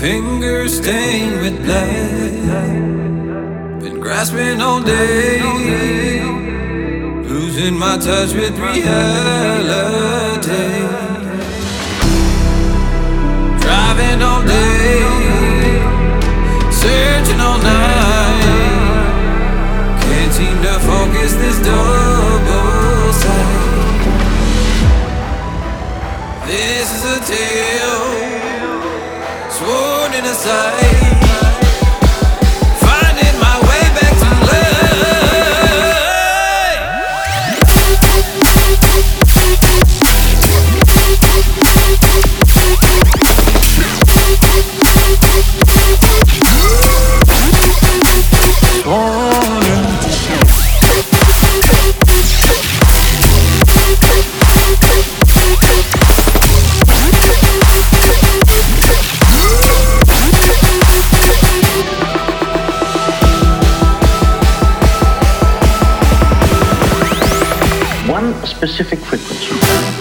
Fingers stained with blood. Been grasping all day. Losing my touch with reality. Driving all day. Sworn specific frequency.